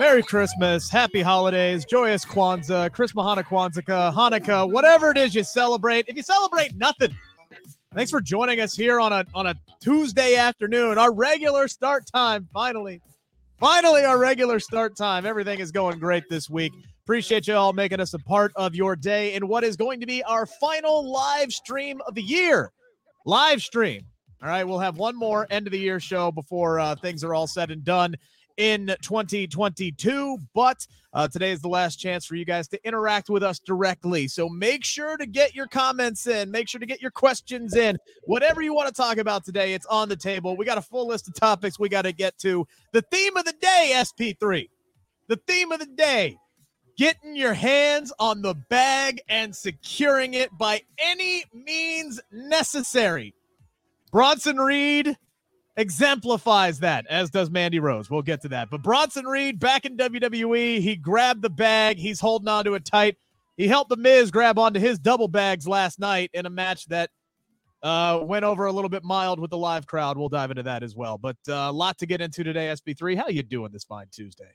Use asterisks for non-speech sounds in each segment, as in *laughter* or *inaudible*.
Merry Christmas, Happy Holidays, Joyous Kwanzaa, Chris Mahana Kwanzaa, Hanukkah, whatever it is you celebrate. If you celebrate nothing, thanks for joining us here on a on a Tuesday afternoon. Our regular start time, finally, finally, our regular start time. Everything is going great this week. Appreciate you all making us a part of your day in what is going to be our final live stream of the year. Live stream. All right, we'll have one more end of the year show before uh, things are all said and done in 2022. But uh, today is the last chance for you guys to interact with us directly. So make sure to get your comments in, make sure to get your questions in. Whatever you want to talk about today, it's on the table. We got a full list of topics we got to get to. The theme of the day, SP3. The theme of the day getting your hands on the bag and securing it by any means necessary. Bronson Reed exemplifies that, as does Mandy Rose. We'll get to that. But Bronson Reed back in WWE, he grabbed the bag. He's holding on to it tight. He helped The Miz grab onto his double bags last night in a match that uh, went over a little bit mild with the live crowd. We'll dive into that as well. But uh, a lot to get into today, SP3. How you doing this fine Tuesday?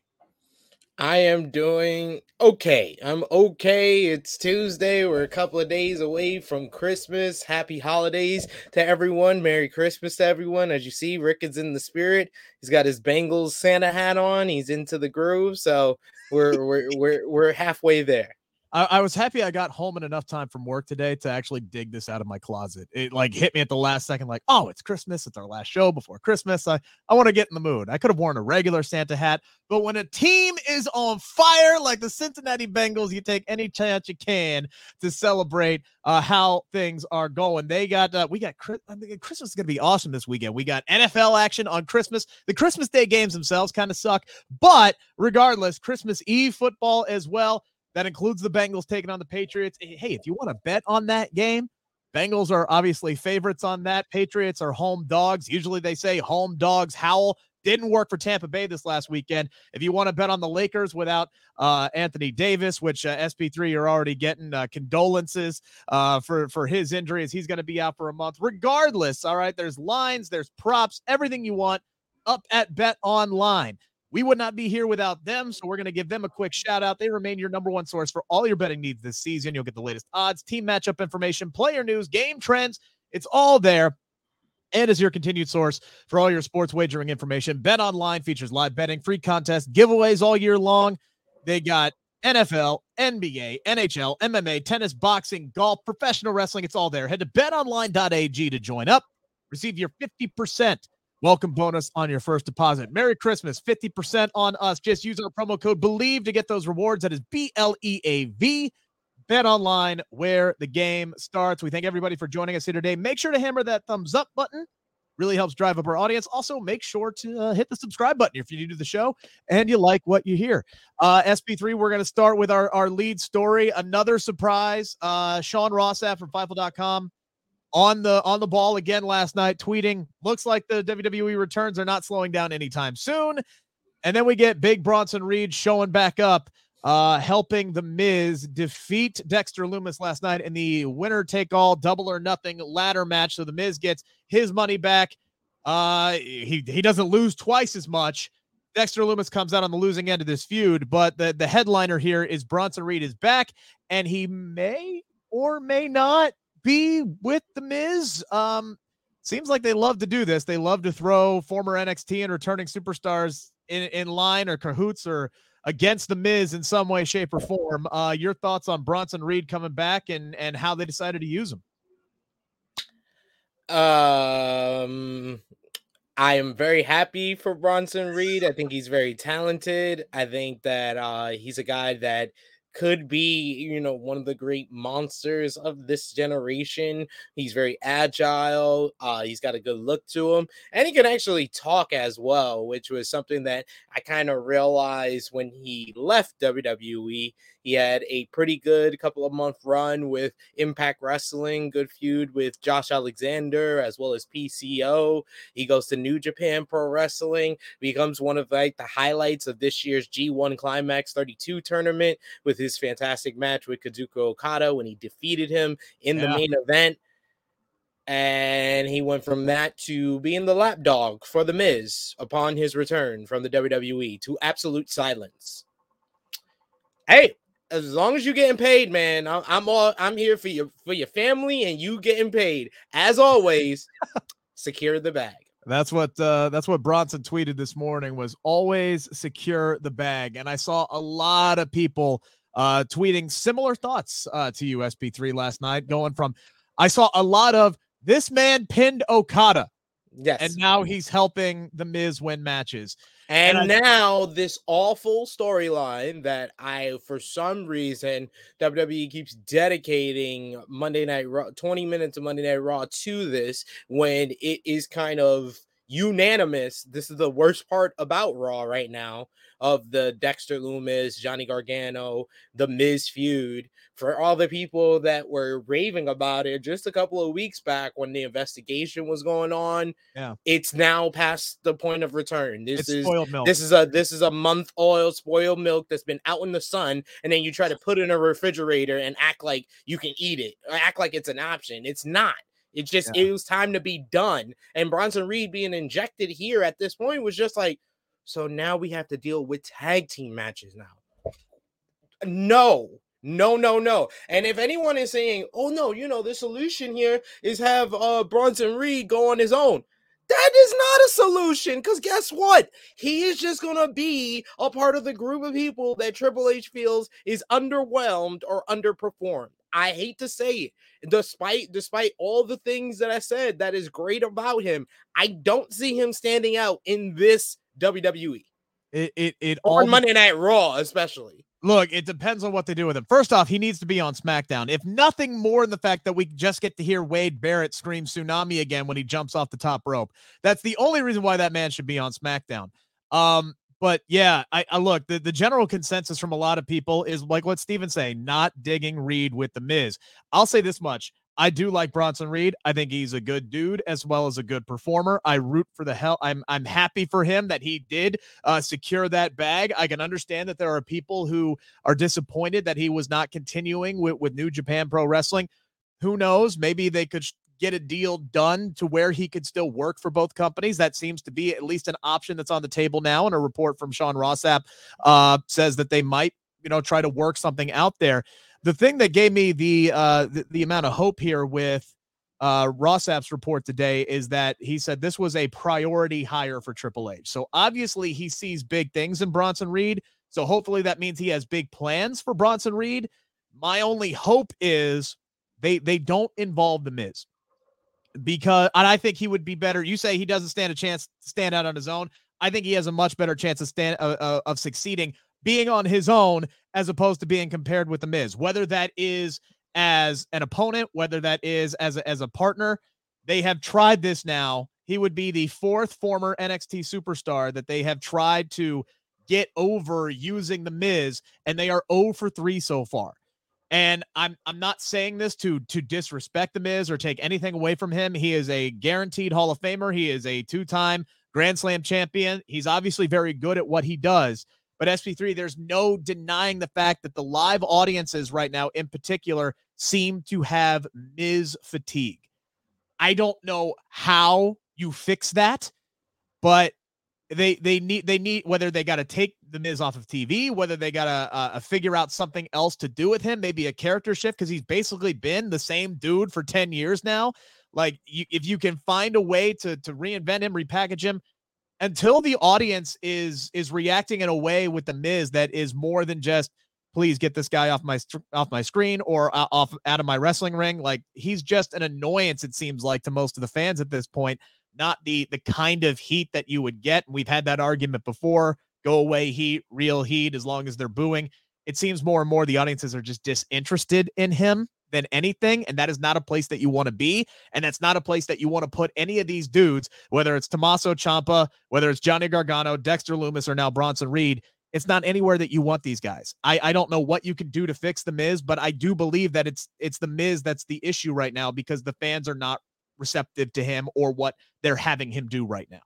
I am doing okay. I'm okay. It's Tuesday. We're a couple of days away from Christmas. Happy holidays to everyone. Merry Christmas to everyone. As you see, Rick is in the spirit. He's got his Bengals Santa hat on. He's into the groove. So we're we're we're we're halfway there. I, I, was happy I got home in enough time from work today to actually dig this out of my closet. It like hit me at the last second, like, oh, it's Christmas. It's our last show before Christmas. I, I want to get in the mood. I could have worn a regular Santa hat, but when a team is on fire like the Cincinnati Bengals, you take any chance you can to celebrate uh, how things are going. They got, uh, we got, I mean, Christmas is going to be awesome this weekend. We got NFL action on Christmas. The Christmas Day games themselves kind of suck, but regardless, Christmas Eve football as well. That includes the Bengals taking on the Patriots. Hey, if you want to bet on that game, Bengals are obviously favorites on that. Patriots are home dogs. Usually they say home dogs howl. Didn't work for Tampa Bay this last weekend. If you want to bet on the Lakers without uh, Anthony Davis, which uh, SP3 you're already getting uh, condolences uh, for for his injuries, he's going to be out for a month. Regardless, all right. There's lines, there's props, everything you want up at Bet Online. We would not be here without them. So we're going to give them a quick shout out. They remain your number one source for all your betting needs this season. You'll get the latest odds, team matchup information, player news, game trends. It's all there. And is your continued source for all your sports wagering information, Bet Online features live betting, free contests, giveaways all year long. They got NFL, NBA, NHL, MMA, tennis, boxing, golf, professional wrestling. It's all there. Head to betonline.ag to join up. Receive your 50% welcome bonus on your first deposit. Merry Christmas, 50% on us. Just use our promo code BLEAV to get those rewards. That is B L E A V. Bet online where the game starts. We thank everybody for joining us here today. Make sure to hammer that thumbs up button. Really helps drive up our audience. Also, make sure to uh, hit the subscribe button if you're new to the show and you like what you hear. Uh, SP3, we're going to start with our, our lead story. Another surprise. Uh, Sean Ross Sapp from Fightful.com on the on the ball again last night, tweeting, looks like the WWE returns are not slowing down anytime soon. And then we get Big Bronson Reed showing back up, uh, helping the Miz defeat Dexter Lumis last night in the winner take all double or nothing ladder match. So the Miz gets his money back. Uh, he he doesn't lose twice as much. Dexter Lumis comes out on the losing end of this feud, but the, the headliner here is Bronson Reed is back, and he may or may not be with the Miz. Um, seems like they love to do this. They love to throw former NXT and returning superstars in, in line or cahoots or against the Miz in some way, shape, or form. Uh, your thoughts on Bronson Reed coming back and and how they decided to use him? Um, I am very happy for Bronson Reed. I think he's very talented. I think that uh, he's a guy that could be, you know, one of the great monsters of this generation. He's very agile. Uh, he's got a good look to him, and he can actually talk as well, which was something that I kind of realized when he left WWE. He had a pretty good couple of month run with Impact Wrestling, good feud with Josh Alexander as well as PCO. He goes to New Japan Pro Wrestling, becomes one of like the highlights of this year's G1 Climax 32 tournament with his fantastic match with Kazuchika Okada when he defeated him in yeah. the main event and he went from that to being the lapdog for the Miz upon his return from the WWE to absolute silence. Hey, as long as you're getting paid, man, I'm all I'm here for you for your family and you getting paid. As always, *laughs* secure the bag. That's what uh, that's what Bronson tweeted this morning was always secure the bag, and I saw a lot of people uh, tweeting similar thoughts uh, to USP three last night, going from I saw a lot of this man pinned Okada. Yes. And now he's helping the Miz win matches. And, and I, now this awful storyline that I, for some reason, WWE keeps dedicating Monday Night Raw, 20 minutes of Monday Night Raw to this when it is kind of unanimous. This is the worst part about Raw right now of the Dexter Lumis, Johnny Gargano, the Miz feud. For all the people that were raving about it just a couple of weeks back when the investigation was going on, yeah, it's now past the point of return. This it's is milk. this is a this is a month old spoiled milk that's been out in the sun, and then you try to put it in a refrigerator and act like you can eat it, act like it's an option. It's not. It just yeah. it was time to be done. And Bronson Reed being injected here at this point was just like, so now we have to deal with tag team matches now. No, no, no, no. And if anyone is saying, oh no, you know, the solution here is have uh Bronson Reed go on his own. That is not a solution because guess what? He is just going to be a part of the group of people that Triple H feels is underwhelmed or underperformed. I hate to say it. Despite despite all the things that I said that is great about him, I don't see him standing out in this WWE. It it, it on all Monday Night Raw, especially. Look, it depends on what they do with him. First off, he needs to be on SmackDown. If nothing more than the fact that we just get to hear Wade Barrett scream tsunami again when he jumps off the top rope. That's the only reason why that man should be on SmackDown. Um, but yeah, I, I, look the, the general consensus from a lot of people is like what Steven's saying, not digging Reed with the Miz. I'll say this much. I do like Bronson Reed. I think he's a good dude as well as a good performer. I root for the hell. I'm I'm happy for him that he did uh, secure that bag. I can understand that there are people who are disappointed that he was not continuing with, with New Japan Pro Wrestling. Who knows? Maybe they could get a deal done to where he could still work for both companies. That seems to be at least an option that's on the table now. And a report from Sean Ross Sapp uh, says that they might, you know, try to work something out there. The thing that gave me the uh, the, the amount of hope here with uh, Ross Sapp's report today is that he said this was a priority hire for Triple H. So obviously he sees big things in Bronson Reed. So hopefully that means he has big plans for Bronson Reed. My only hope is they they don't involve the Miz because and I think he would be better. You say he doesn't stand a chance to stand out on his own. I think he has a much better chance of stand uh, uh, of succeeding being on his own as opposed to being compared with the Miz. Whether that is as an opponent, whether that is as a, as a partner, they have tried this now. He would be the fourth former NXT superstar that they have tried to get over using the Miz, and they are 0 for 3 so far. And I'm I'm not saying this to to disrespect the Miz or take anything away from him. He is a guaranteed Hall of Famer. He is a two-time Grand Slam champion. He's obviously very good at what he does. But SP3, there's no denying the fact that the live audiences right now, in particular, seem to have Miz fatigue. I don't know how you fix that, but they they need they need whether they got to take the Miz off of TV, whether they got to uh, figure out something else to do with him, maybe a character shift because he's basically been the same dude for ten years now. Like you, if you can find a way to to reinvent him, repackage him, until the audience is is reacting in a way with the Miz that is more than just please get this guy off my off my screen or uh, off out of my wrestling ring. Like he's just an annoyance. It seems like to most of the fans at this point not the the kind of heat that you would get. We've had that argument before. Go away heat, real heat, as long as they're booing. It seems more and more the audiences are just disinterested in him than anything. And that is not a place that you want to be. And that's not a place that you want to put any of these dudes, whether it's Tommaso Ciampa, whether it's Johnny Gargano, Dexter Lumis, or now Bronson Reed. It's not anywhere that you want these guys. I, I don't know what you can do to fix the Miz, but I do believe that it's it's the Miz that's the issue right now because the fans are not receptive to him or what they're having him do right now.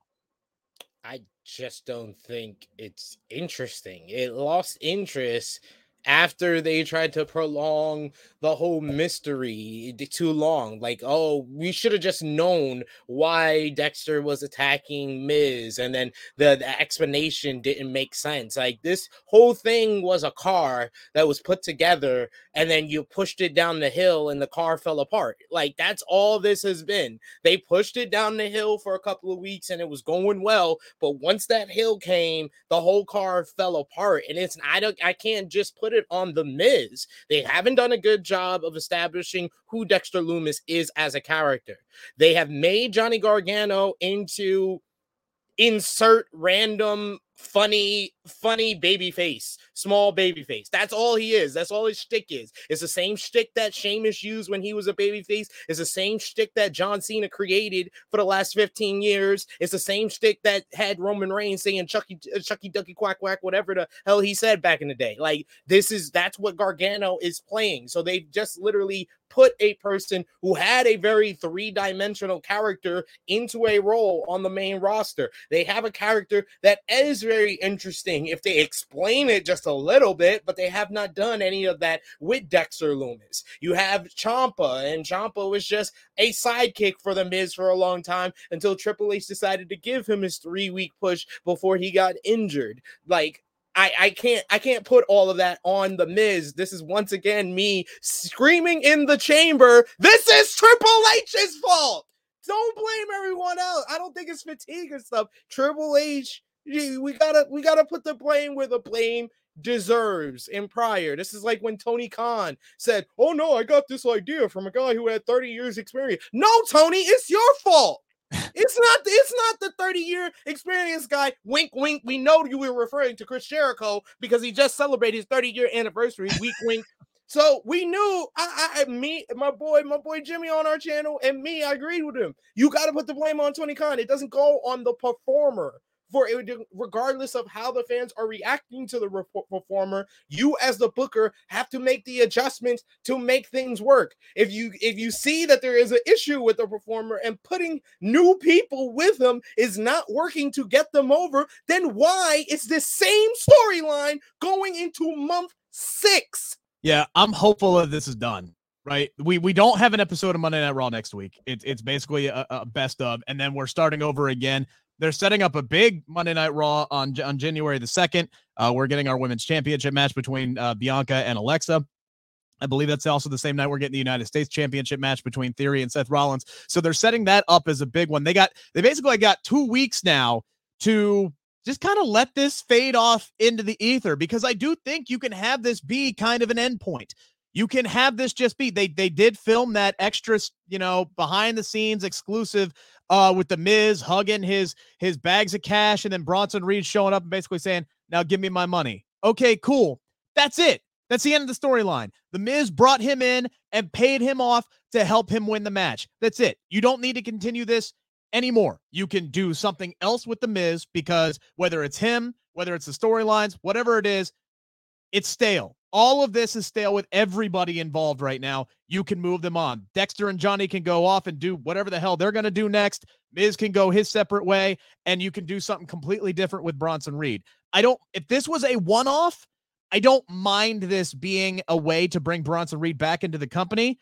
I just don't think it's interesting. It lost interest after they tried to prolong the whole mystery too long. Like, oh, we should have just known why Dexter was attacking Miz, and then the, the, explanation didn't make sense. Like, this whole thing was a car that was put together, and then you pushed it down the hill, and the car fell apart. Like, that's all this has been. They pushed it down the hill for a couple of weeks, and it was going well, but once that hill came, the whole car fell apart. And it's I don't I can't just put it on the Miz. They haven't done a good job of establishing who Dexter Lumis is as a character. They have made Johnny Gargano into insert random funny, funny baby face, small baby face. That's all he is. That's all his shtick is. It's the same shtick that Sheamus used when he was a baby face. It's the same shtick that John Cena created for the last 15 years. It's the same shtick that had Roman Reigns saying Chucky, uh, Chucky Ducky Quack Quack, whatever the hell he said back in the day. Like this is that's what Gargano is playing. So they just literally put a person who had a very three dimensional character into a role on the main roster. They have a character that is very interesting if they explain it just a little bit, but they have not done any of that with Dexter Lumis. You have Ciampa, and Ciampa was just a sidekick for the Miz for a long time until Triple H decided to give him his three week push before he got injured. Like, I, I can't I can't put all of that on the Miz. This is once again me screaming in the chamber. This is Triple H's fault. Don't blame everyone else. I don't think it's fatigue and stuff. Triple H, we gotta we gotta put the blame where the blame deserves in prior. This is like when Tony Khan said, Oh no, I got this idea from a guy who had 30 years experience. No, Tony, it's your fault it's not it's not the 30 year experience guy. Wink, wink. We know you were referring to Chris Jericho because he just celebrated his 30 year anniversary. Wink, wink. So we knew I, I me my boy my boy Jimmy on our channel and me I agreed with him. You got to put the blame on Tony Khan. It doesn't go on the performer for it, regardless of how the fans are reacting to the performer you as the booker have to make the adjustments to make things work if you if you see that there is an issue with the performer and putting new people with them is not working to get them over then why is this same storyline going into month six yeah i'm hopeful that this is done right? We we don't have an episode of Monday Night Raw next week. It's it's basically a, a, best of, and then we're starting over again they're setting up a big Monday Night Raw on on January the second. Uh, we're getting our women's championship match between uh, Bianca and Alexa. I believe that's also the same night we're getting the United States Championship match between Theory and Seth Rollins. So they're setting that up as a big one. They got they basically got two weeks now to just kind of let this fade off into the ether because I do think you can have this be kind of an endpoint. You can have this just be they they did film that extra, you know, behind the scenes exclusive uh, with the Miz hugging his his bags of cash, and then Bronson Reed showing up and basically saying, "Now give me my money." Okay, cool. That's it. That's the end of the storyline. The Miz brought him in and paid him off to help him win the match. That's it. You don't need to continue this anymore. You can do something else with the Miz because whether it's him, whether it's the storylines, whatever it is, it's stale. All of this is stale with everybody involved right now. You can move them on. Dexter and Johnny can go off and do whatever the hell they're going to do next. Miz can go his separate way, and you can do something completely different with Bronson Reed. I don't, if this was a one off, I don't mind this being a way to bring Bronson Reed back into the company,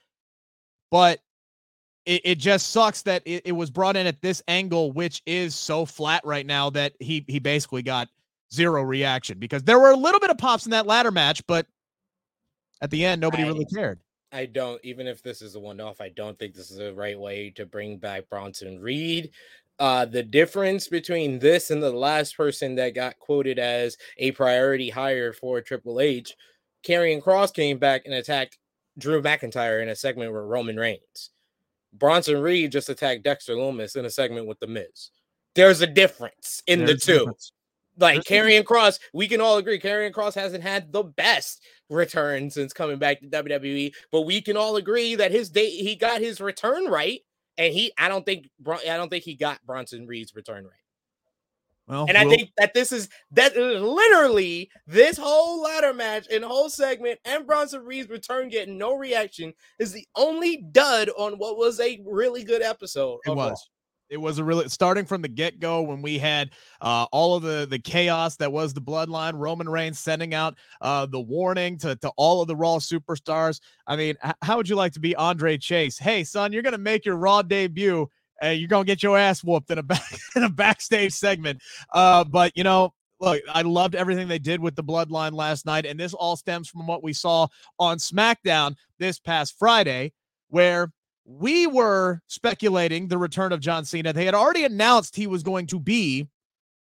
but it, it just sucks that it, it was brought in at this angle, which is so flat right now that he he basically got zero reaction because there were a little bit of pops in that ladder match, but at the end, nobody I, really cared. I don't, even if this is a one off, I don't think this is the right way to bring back Bronson Reed. Uh, the difference between this and the last person that got quoted as a priority hire for Triple H, Karrion Kross came back and attacked Drew McIntyre in a segment with Roman Reigns. Bronson Reed just attacked Dexter Lumis in a segment with The Miz. There's a difference in There's the two. Difference. Like Karrion Kross, we can all agree Karrion Kross hasn't had the best return since coming back to WWE, but we can all agree that his date he got his return right, and he I don't think I don't think he got Bronson Reed's return right. Well, and I think that this is that literally this whole ladder match and whole segment and Bronson Reed's return getting no reaction is the only dud on what was a really good episode. It was. It was a really starting from the get go when we had uh, all of the the chaos that was the bloodline. Roman Reigns sending out uh, the warning to to all of the Raw superstars. I mean, h- how would you like to be Andre Chase? Hey, son, you're gonna make your Raw debut uh, you're gonna get your ass whooped in a back *laughs* in a backstage segment. Uh, but you know, look, I loved everything they did with the bloodline last night, and this all stems from what we saw on SmackDown this past Friday, where we were speculating the return of John Cena. They had already announced he was going to be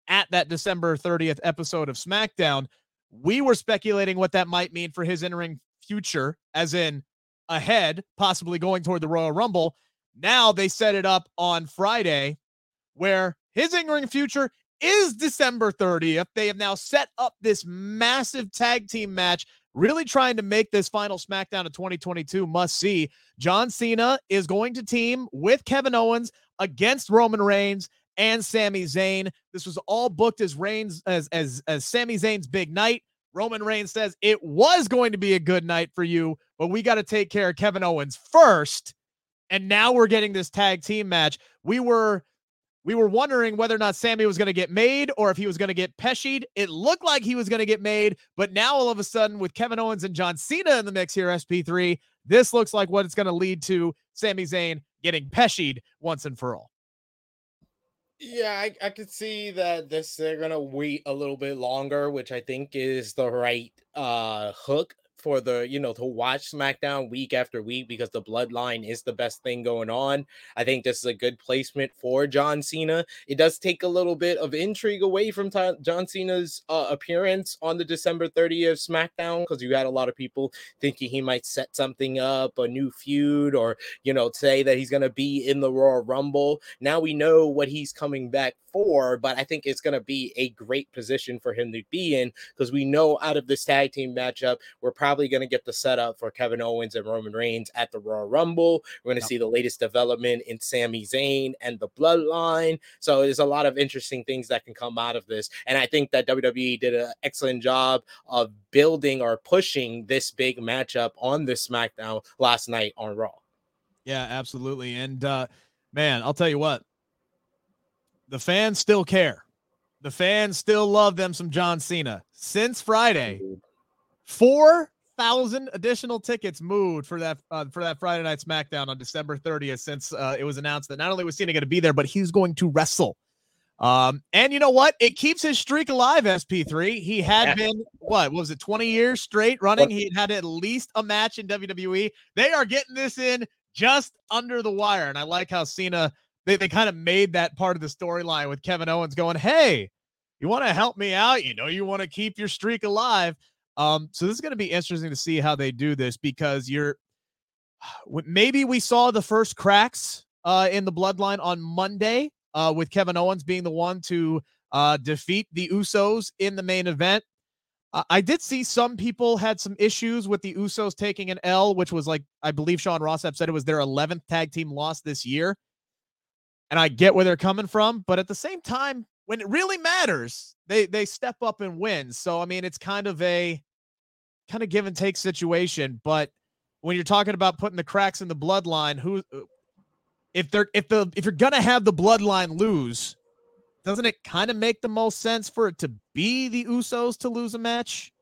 at that December 30th episode of SmackDown. We were speculating what that might mean for his entering future, as in ahead, possibly going toward the Royal Rumble. Now they set it up on Friday where his in future is December 30th. They have now set up this massive tag team match, really trying to make this final SmackDown of 2022 must see. John Cena is going to team with Kevin Owens against Roman Reigns and Sami Zayn. This was all booked as Reigns as as as Sami Zayn's big night. Roman Reigns says it was going to be a good night for you, but we got to take care of Kevin Owens first. And now we're getting this tag team match. We were we were wondering whether or not Sami was going to get made or if he was going to get peshied. It looked like he was going to get made, but now all of a sudden, with Kevin Owens and John Cena in the mix here, SP3, this looks like what it's going to lead to Sami Zayn getting peshied once and for all. Yeah, I, I could see that this they're gonna wait a little bit longer, which I think is the right uh hook for the you know to watch SmackDown week after week because the bloodline is the best thing going on. I think this is a good placement for John Cena. It does take a little bit of intrigue away from John Cena's uh, appearance on the December 30th SmackDown because you had a lot of people thinking he might set something up, a new feud, or you know say that he's going to be in the Royal Rumble. Now we know what he's coming back for, but I think it's going to be a great position for him to be in because we know out of this tag team matchup, we're probably going to get the setup for Kevin Owens and Roman Reigns at the Royal Rumble. We're going to yep. see the latest development in Sami Zayn and the Bloodline. So there's a lot of interesting things that can come out of this. And I think that WWE did an excellent job of building or pushing this big matchup on this SmackDown last night on Raw. Yeah, absolutely. And uh man, I'll tell you what, the fans still care. The fans still love them some John Cena. Since Friday, four thousand additional tickets moved for that uh, for that Friday night SmackDown on December 30th. Since uh, it was announced that not only was Cena going to be there, but he's going to wrestle. Um, and you know what? It keeps his streak alive. SP3. He had yeah. been what, what was it, 20 years straight running? He had at least a match in WWE. They are getting this in just under the wire, and I like how Cena they, they kind of made that part of the storyline with Kevin Owens going, Hey, you want to help me out? You know, you want to keep your streak alive. Um, so this is going to be interesting to see how they do this because you're *sighs* maybe we saw the first cracks uh, in the bloodline on Monday uh, with Kevin Owens being the one to uh, defeat the Usos in the main event. I did see some people had some issues with the Usos taking an L, which was like I believe Sean Ross Sapp said it was their 11th tag team loss this year and I get where they're coming from, but at the same time, when it really matters, they they step up and win. So I mean, it's kind of a kind of give and take situation. But when you're talking about putting the cracks in the bloodline, who uh, if they're if the if you're gonna have the bloodline lose, doesn't it kind of make the most sense for it to be the Usos to lose a match?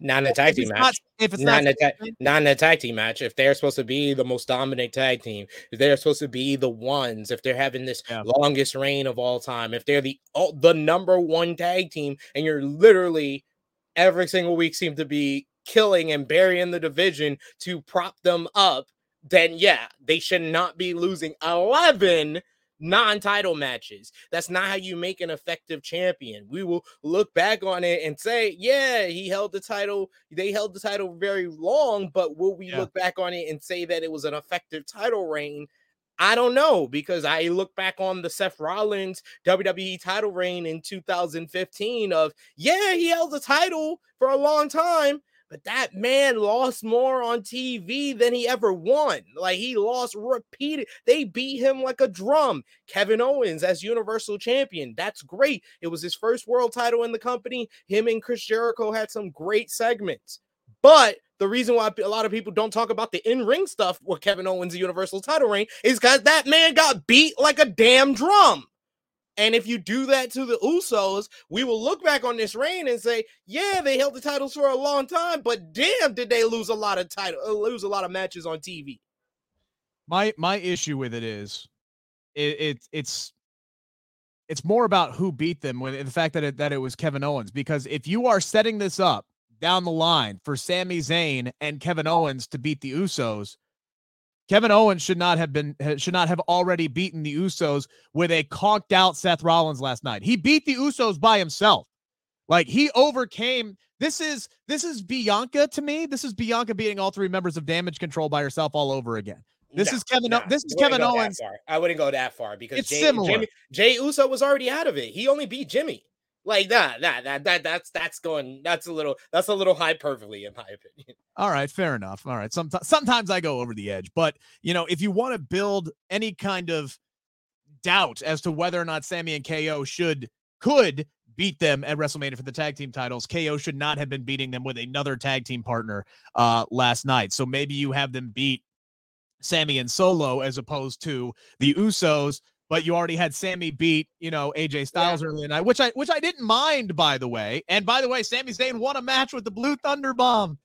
Not in a tag team match. Not, if it's not, not, in a ta- not in a tag team match, if they're supposed to be the most dominant tag team, if they're supposed to be the ones, if they're having this yeah. longest reign of all time, if they're the the number one tag team, and you're literally every single week seem to be killing and burying the division to prop them up, then yeah, they should not be losing 11 non-title matches. That's not how you make an effective champion. We will look back on it and say, yeah, he held the title. They held the title very long, but will we yeah. look back on it and say that it was an effective title reign? I don't know because I look back on the Seth Rollins WWE title reign in 2015 of yeah, he held the title for a long time, but that man lost more on TV than he ever won. Like he lost repeated. They beat him like a drum. Kevin Owens as Universal Champion. That's great. It was his first world title in the company. Him and Chris Jericho had some great segments. But the reason why a lot of people don't talk about the in-ring stuff with Kevin Owens' Universal title reign is because that man got beat like a damn drum. And if you do that to the Usos, we will look back on this reign and say, yeah, they held the titles for a long time, but damn, did they lose a lot of title, uh, lose a lot of matches on TV. My my issue with it is, it, it it's it's more about who beat them with the fact that it, that it was Kevin Owens. Because if you are setting this up down the line for Sami Zayn and Kevin Owens to beat the Usos, Kevin Owens should not have been should not have already beaten the Usos with a conked out Seth Rollins last night. He beat the Usos by himself. Like he overcame this is this is Bianca to me. This is Bianca beating all three members of Damage Control by herself all over again. This no, is Kevin. No, this is Kevin Owens. I wouldn't go that far because it's Jay, similar. Jimmy, Jay Uso was already out of it. He only beat Jimmy. Like that, that, that, that, that's that's going. That's a little. That's a little hyperbole, in my opinion. *laughs* All right, fair enough. All right, sometimes sometimes I go over the edge, but you know, if you want to build any kind of doubt as to whether or not Sami and KO should could beat them at WrestleMania for the tag team titles. KO should not have been beating them with another tag team partner uh last night. So maybe you have them beat Sami and Solo as opposed to the Usos but you already had Sami beat, you know, AJ Styles yeah. early in the night, which I which I didn't mind, by the way. And by the way, Sami Zayn won a match with the Blue Thunder Bomb.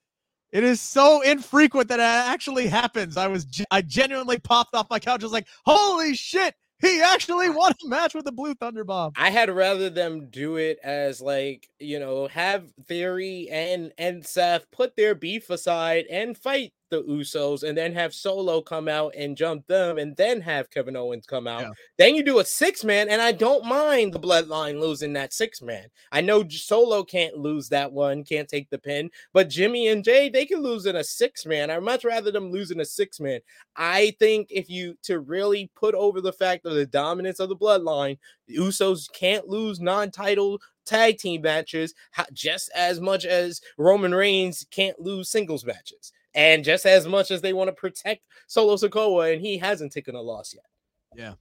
It is so infrequent that it actually happens. I was I genuinely popped off my couch. I was like, holy shit, he actually won a match with the Blue Thunder Bomb. I had rather them do it as like, you know, have Theory and and Seth put their beef aside and fight the Usos and then have Solo come out and jump them and then have Kevin Owens come out. Yeah. Then you do a six man, and I don't mind the bloodline losing that six man. I know Solo can't lose that one, can't take the pin, but Jimmy and Jay, they can lose in a six man. I'd much rather them lose in a six man. I think if you to really put over the fact of the dominance of the bloodline, the Usos can't lose non title tag team matches just as much as Roman Reigns can't lose singles matches. And just as much as they want to protect Solo Sikoa, and he hasn't taken a loss yet. Yeah.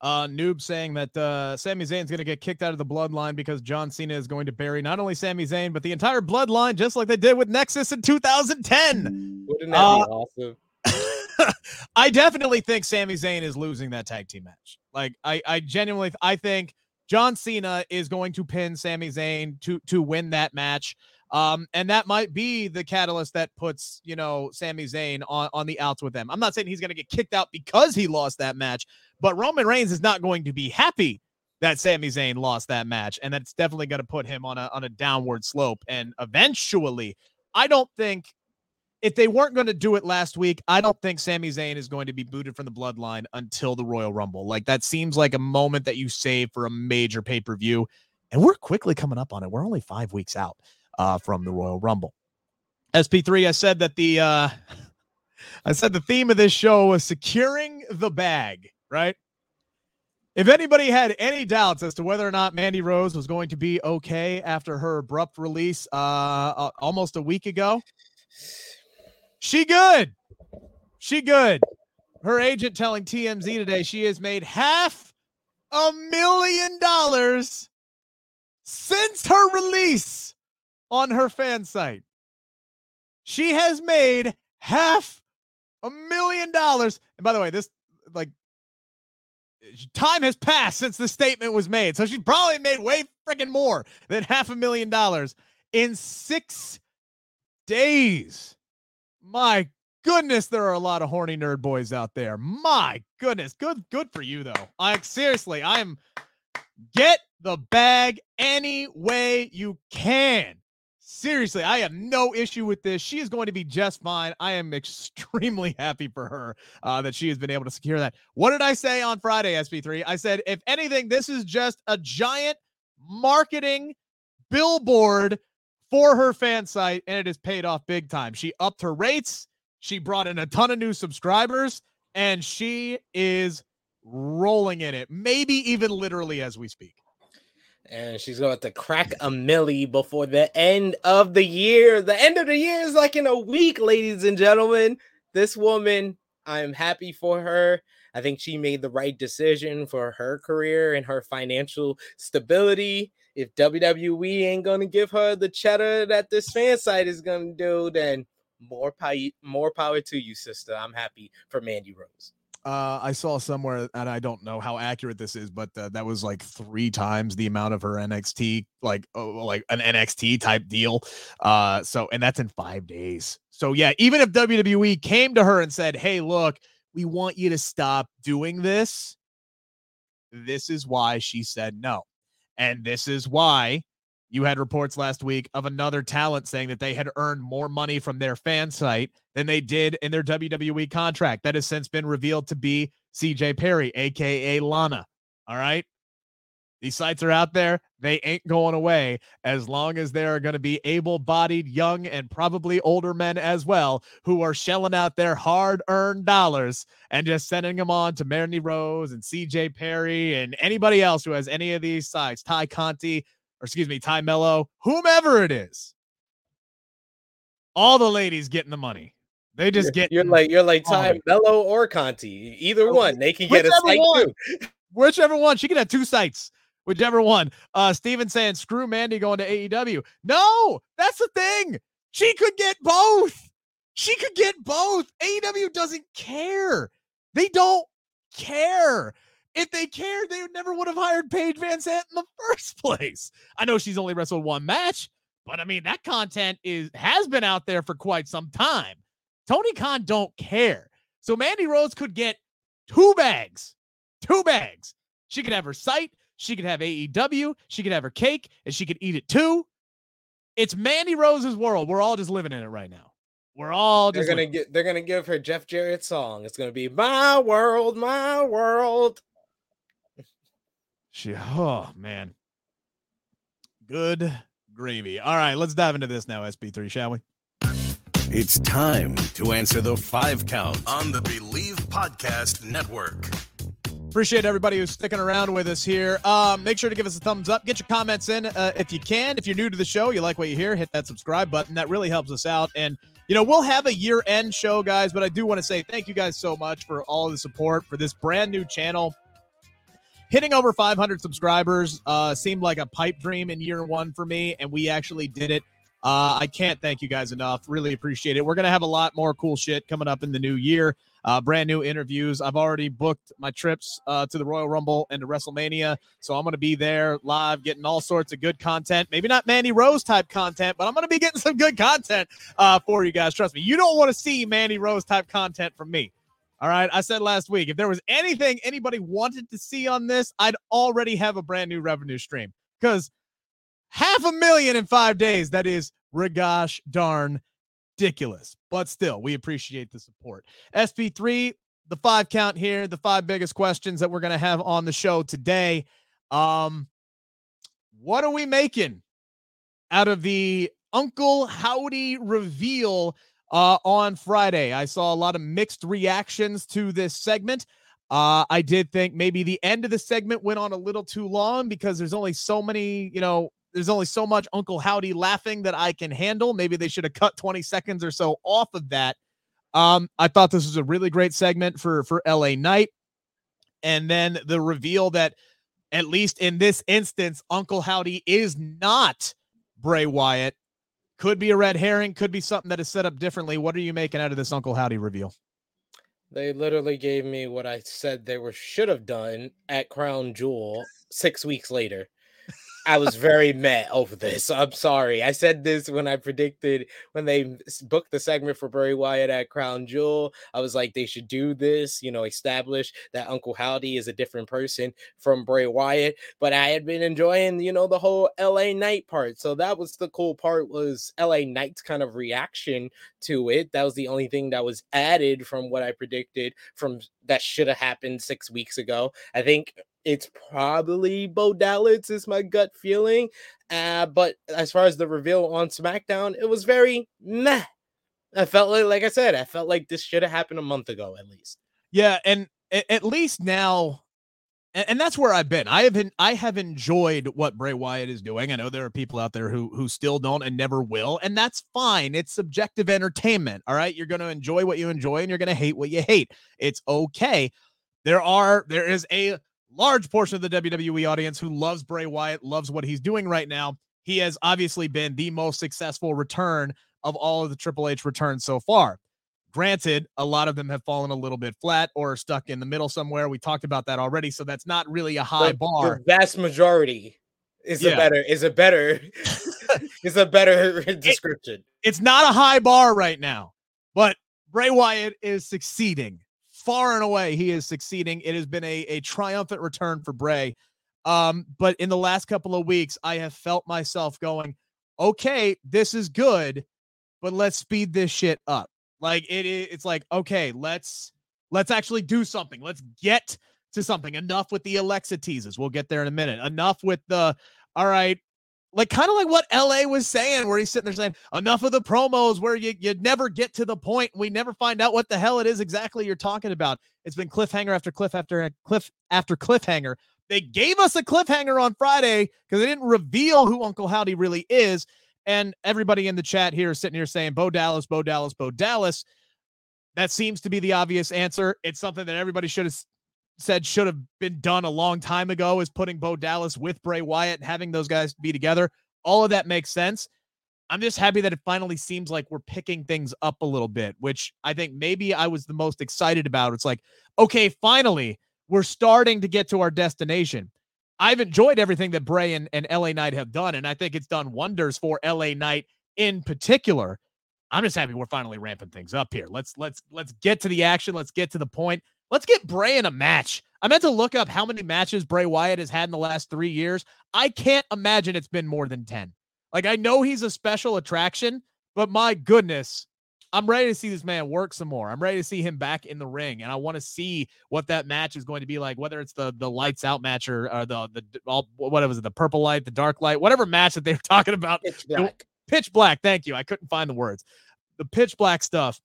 Uh, Noob saying that uh, Sami Zayn is going to get kicked out of the bloodline because John Cena is going to bury not only Sami Zayn, but the entire bloodline, just like they did with Nexus in 2010. Wouldn't that uh, be awesome? *laughs* I definitely think Sami Zayn is losing that tag team match. Like, I, I genuinely, I think John Cena is going to pin Sami Zayn to to win that match. Um, and that might be the catalyst that puts, you know, Sami Zayn on, on the outs with them. I'm not saying he's going to get kicked out because he lost that match, but Roman Reigns is not going to be happy that Sami Zayn lost that match. And that's definitely going to put him on a, on a downward slope. And eventually, I don't think if they weren't going to do it last week, I don't think Sami Zayn is going to be booted from the bloodline until the Royal Rumble. Like that seems like a moment that you save for a major pay per view. And we're quickly coming up on it. We're only five weeks out uh, from the Royal Rumble. SP3, I said that the uh, *laughs* I said the theme of this show was securing the bag, right? If anybody had any doubts as to whether or not Mandy Rose was going to be okay after her abrupt release uh, almost a week ago, she good. She good. Her agent telling TMZ today she has made half a million dollars since her release on her fan site. She has made half a million dollars. And by the way, this like time has passed since the statement was made. So she's probably made way freaking more than half a million dollars in six days. My goodness, there are a lot of horny nerd boys out there. My goodness. Good, good for you though. I seriously, I am get the bag any way you can. Seriously, I have no issue with this. She is going to be just fine. I am *laughs* extremely happy for her uh, that she has been able to secure that. What did I say on Friday, SP3? I said, if anything, this is just a giant marketing billboard for her fan site, and it has paid off big time. She upped her rates, she brought in a ton of new subscribers, and she is rolling in it, maybe even literally as we speak. And she's going to crack a millie before the end of the year. The end of the year is like in a week, ladies and gentlemen. This woman, I'm happy for her. I think she made the right decision for her career and her financial stability. If WWE ain't gonna give her the cheddar that this fan site is gonna do, then more power, more power to you, sister. I'm happy for Mandy Rose. Uh, I saw somewhere, and I don't know how accurate this is, but uh, that was like three times the amount of her NXT, like oh, like an NXT type deal. Uh, so and that's in five days. So yeah, even if WWE came to her and said, "Hey, look, we want you to stop doing this," this is why she said no, and this is why you had reports last week of another talent saying that they had earned more money from their fan site than they did in their WWE contract. That has since been revealed to be CJ Perry, aka Lana. All right. These sites are out there. They ain't going away as long as there are going to be able bodied, young, and probably older men as well who are shelling out their hard earned dollars and just sending them on to Mandy Rose and CJ Perry and anybody else who has any of these sites. Tay Conti, or excuse me, Tay Melo, whomever it is. All the ladies getting the money. They just get you're like you're like Tay Melo or Conti. Either one. They can get a site one. too. *laughs* Whichever one. She can have two sites. Whichever one. Uh Steven saying screw Mandy going to AEW. No, that's the thing. She could get both. She could get both. AEW doesn't care. They don't care. If they cared, they never would have hired Paige Van VanZant in the *laughs* first place. I know she's only wrestled one match, but I mean that content is has been out there for quite some time. Tony Khan don't care. So Mandy Rose could get two bags. Two bags. She could have her site, she could have AEW, she could have her cake, and she could eat it too. It's Mandy Rose's world. We're all just living in it right now. We're all just they're gonna get they're gonna give her Jeff Jarrett song. It's gonna be my world, my world. She, oh man, good gravy. All right, let's dive into this now, SP3, shall we? It's time to answer the five count on the Bleav Podcast Network. Appreciate everybody who's sticking around with us here. Um, make sure to give us a thumbs up. Get your comments in uh, if you can. If you're new to the show, you like what you hear, hit that subscribe button. That really helps us out. And you know, we'll have a year end show, guys, but I do want to say thank you guys so much for all the support for this brand new channel hitting over 500 subscribers uh, seemed like a pipe dream in year one for me, and we actually did it. Uh, I can't thank you guys enough. Really appreciate it. We're going to have a lot more cool shit coming up in the new year. Uh, brand new interviews. I've already booked my trips uh, to the Royal Rumble and to WrestleMania. So I'm going to be there live, getting all sorts of good content. Maybe not Mandy Rose type content, but I'm going to be getting some good content uh, for you guys. Trust me. You don't want to see Mandy Rose type content from me. All right. I said last week, if there was anything anybody wanted to see on this, I'd already have a brand new revenue stream because half a million in five days, that is regosh darn ridiculous. But still, we appreciate the support. SP3, the five count here, the five biggest questions that we're going to have on the show today. Um, what are we making out of the Uncle Howdy reveal uh, on Friday. I saw a lot of mixed reactions to this segment. Uh, I did think maybe the end of the segment went on a little too long because there's only so many, you know, there's only so much Uncle Howdy laughing that I can handle. Maybe they should have cut 20 seconds or so off of that. Um, I thought this was a really great segment for for LA Knight. And then the reveal that at least in this instance, Uncle Howdy is not Bray Wyatt could be a red herring, could be something that is set up differently. What are you making out of this Uncle Howdy reveal? They literally gave me what I said they were should have done at Crown Jewel six weeks later. I was very mad over this. I'm sorry. I said this when I predicted when they booked the segment for Bray Wyatt at Crown Jewel. I was like, they should do this, you know, establish that Uncle Howdy is a different person from Bray Wyatt. But I had been enjoying, you know, the whole LA Knight part. So that was the cool part was LA Knight's kind of reaction to it. That was the only thing that was added from what I predicted from that should have happened six weeks ago. I think it's probably Bo Dallas is my gut feeling. Uh, but as far as the reveal on SmackDown, it was very meh. I felt like, like I said, I felt like this should have happened a month ago at least. Yeah, and at least now and, that's where I've been. I have been, I have enjoyed what Bray Wyatt is doing. I know there are people out there who who still don't and never will, and that's fine. It's subjective entertainment. All right, you're going to enjoy what you enjoy, and you're going to hate what you hate. It's okay. There are there is a large portion of the WWE audience who loves Bray Wyatt, loves what he's doing right now. He has obviously been the most successful return of all of the Triple H returns so far. Granted, a lot of them have fallen a little bit flat or stuck in the middle somewhere. We talked about that already, so that's not really a high the, bar. The vast majority is yeah. a better is a better *laughs* is a better description. It, it's not a high bar right now, but Bray Wyatt is succeeding far and away. He is succeeding. It has been a, a triumphant return for Bray. Um, but in the last couple of weeks, I have felt myself going, okay, this is good, but let's speed this shit up. Like it, it's like okay, let's let's actually do something. Let's get to something. Enough with the Alexa teases. We'll get there in a minute. Enough with the all right, like kind of like what LA was saying, where he's sitting there saying, enough of the promos where you you never get to the point. We never find out what the hell it is exactly you're talking about. It's been cliffhanger after cliff after uh, cliff after cliffhanger. They gave us a cliffhanger on Friday because they didn't reveal who Uncle Howdy really is. And everybody in the chat here is sitting here saying Bo Dallas, Bo Dallas, Bo Dallas. That seems to be the obvious answer. It's something that everybody should have said should have been done a long time ago is putting Bo Dallas with Bray Wyatt and having those guys be together. All of that makes sense. I'm just happy that it finally seems like we're picking things up a little bit, which I think maybe I was the most excited about. It's like, okay, finally, we're starting to get to our destination. I've enjoyed everything that Bray and, and LA Knight have done, and I think it's done wonders for LA Knight in particular. I'm just happy we're finally ramping things up here. Let's let's let's get to the action. Let's get to the point. Let's get Bray in a match. I meant to look up how many matches Bray Wyatt has had in the last three years. I can't imagine it's been more than 10. Like, I know he's a special attraction, but my goodness, I'm ready to see this man work some more. I'm ready to see him back in the ring, and I want to see what that match is going to be like. Whether it's the the lights out match or, or the the all what was it, the purple light, the dark light, whatever match that they were *laughs* talking about. Pitch black. Pitch black. Thank you. I couldn't find the words. The pitch black stuff.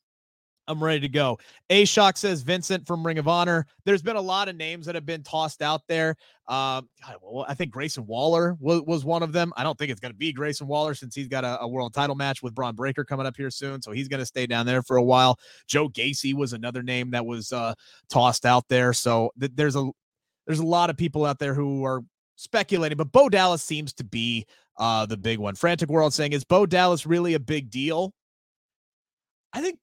I'm ready to go. A Shock says Vincent from Ring of Honor. There's been a lot of names that have been tossed out there. Um, well, I think Grayson Waller was, was one of them. I don't think it's going to be Grayson Waller since he's got a, a, world title match with Bron Breakker coming up here soon. So he's going to stay down there for a while. Joe Gacy was another name that was uh, tossed out there. So th- there's a there's a lot of people out there who are speculating, but Bo Dallas seems to be uh, the big one. Frantic World saying, is Bo Dallas really a big deal? I think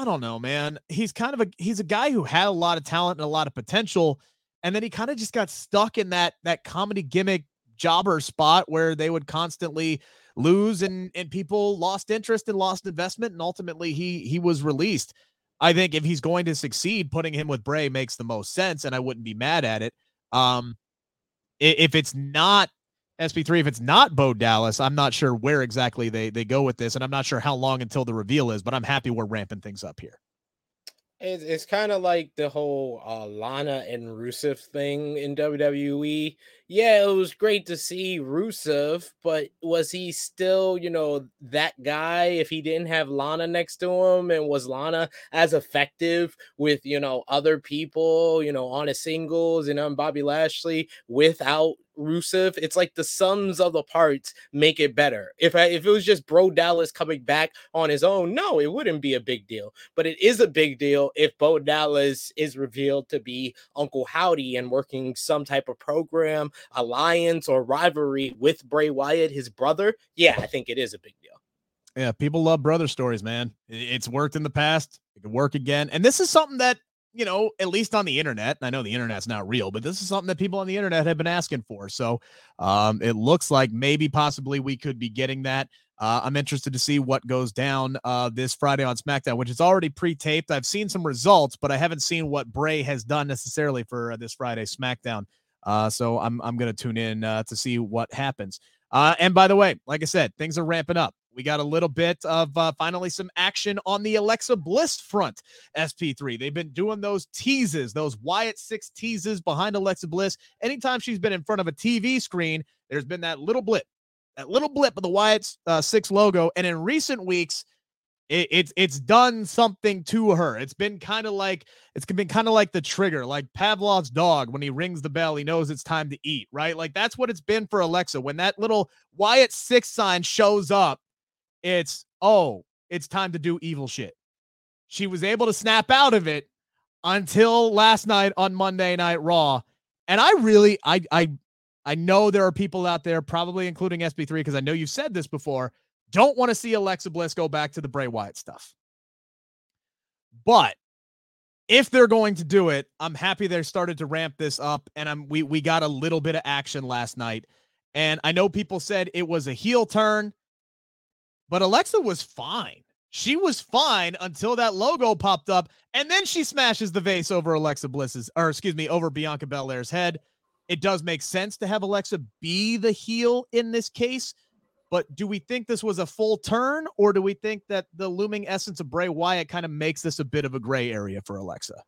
I don't know, man. He's kind of a he's a guy who had a lot of talent and a lot of potential, and then he kind of just got stuck in that that comedy gimmick jobber spot where they would constantly lose and and people lost interest and lost investment, and ultimately he he was released. I think if he's going to succeed, putting him with Bray makes the most sense, and I wouldn't be mad at it. Um, if it's not SP3. If it's not Bo Dallas, I'm not sure where exactly they they go with this, and I'm not sure how long until the reveal is. But I'm happy we're ramping things up here. It's, it's kind of like the whole uh, Lana and Rusev thing in WWE. Yeah, it was great to see Rusev, but was he still, you know, that guy if he didn't have Lana next to him? And was Lana as effective with, you know, other people, you know, on a singles and on Bobby Lashley without Rusev. It's like the sums of the parts make it better. If I, if it was just Bo Dallas coming back on his own, no, it wouldn't be a big deal. But it is a big deal if Bo Dallas is revealed to be Uncle Howdy and working some type of program, alliance, or rivalry with Bray Wyatt, his brother. Yeah, I think it is a big deal. Yeah, people love brother stories, man. It's worked in the past. It could work again. And this is something that you know, at least on the internet, and I know the internet's not real, but this is something that people on the internet have been asking for. So um, it looks like maybe possibly we could be getting that. Uh, I'm interested to see what goes down uh, this Friday on SmackDown, which is already pre-taped. I've seen some results, but I haven't seen what Bray has done necessarily for uh, this Friday SmackDown. Uh, so I'm I'm going to tune in uh, to see what happens. Uh, and by the way, like I said, things are ramping up. We got a little bit of uh, finally some action on the Alexa Bliss front, SP3. They've been doing those teases, those Wyatt Six teases behind Alexa Bliss. Anytime she's been in front of a TV screen, there's been that little blip, that little blip of the Wyatt uh, Six logo. And in recent weeks, it, it's it's done something to her. It's been kind of like it's been kind of like the trigger, like Pavlov's dog. When he rings the bell, he knows it's time to eat, right? Like that's what it's been for Alexa. When that little Wyatt six sign shows up, it's oh, it's time to do evil shit. She was able to snap out of it until last night on Monday Night Raw, and I really, I, I, I know there are people out there, probably including SP3, because I know you've said this before don't want to see Alexa Bliss go back to the Bray Wyatt stuff. But if they're going to do it, I'm happy they started to ramp this up and I'm we we got a little bit of action last night. And I know people said it was a heel turn, but Alexa was fine. She was fine until that logo popped up, and then she smashes the vase over Alexa Bliss's, or excuse me, over Bianca Belair's head. It does make sense to have Alexa be the heel in this case but do we think this was a full turn, or do we think that the looming essence of Bray Wyatt kind of makes this a bit of a gray area for Alexa?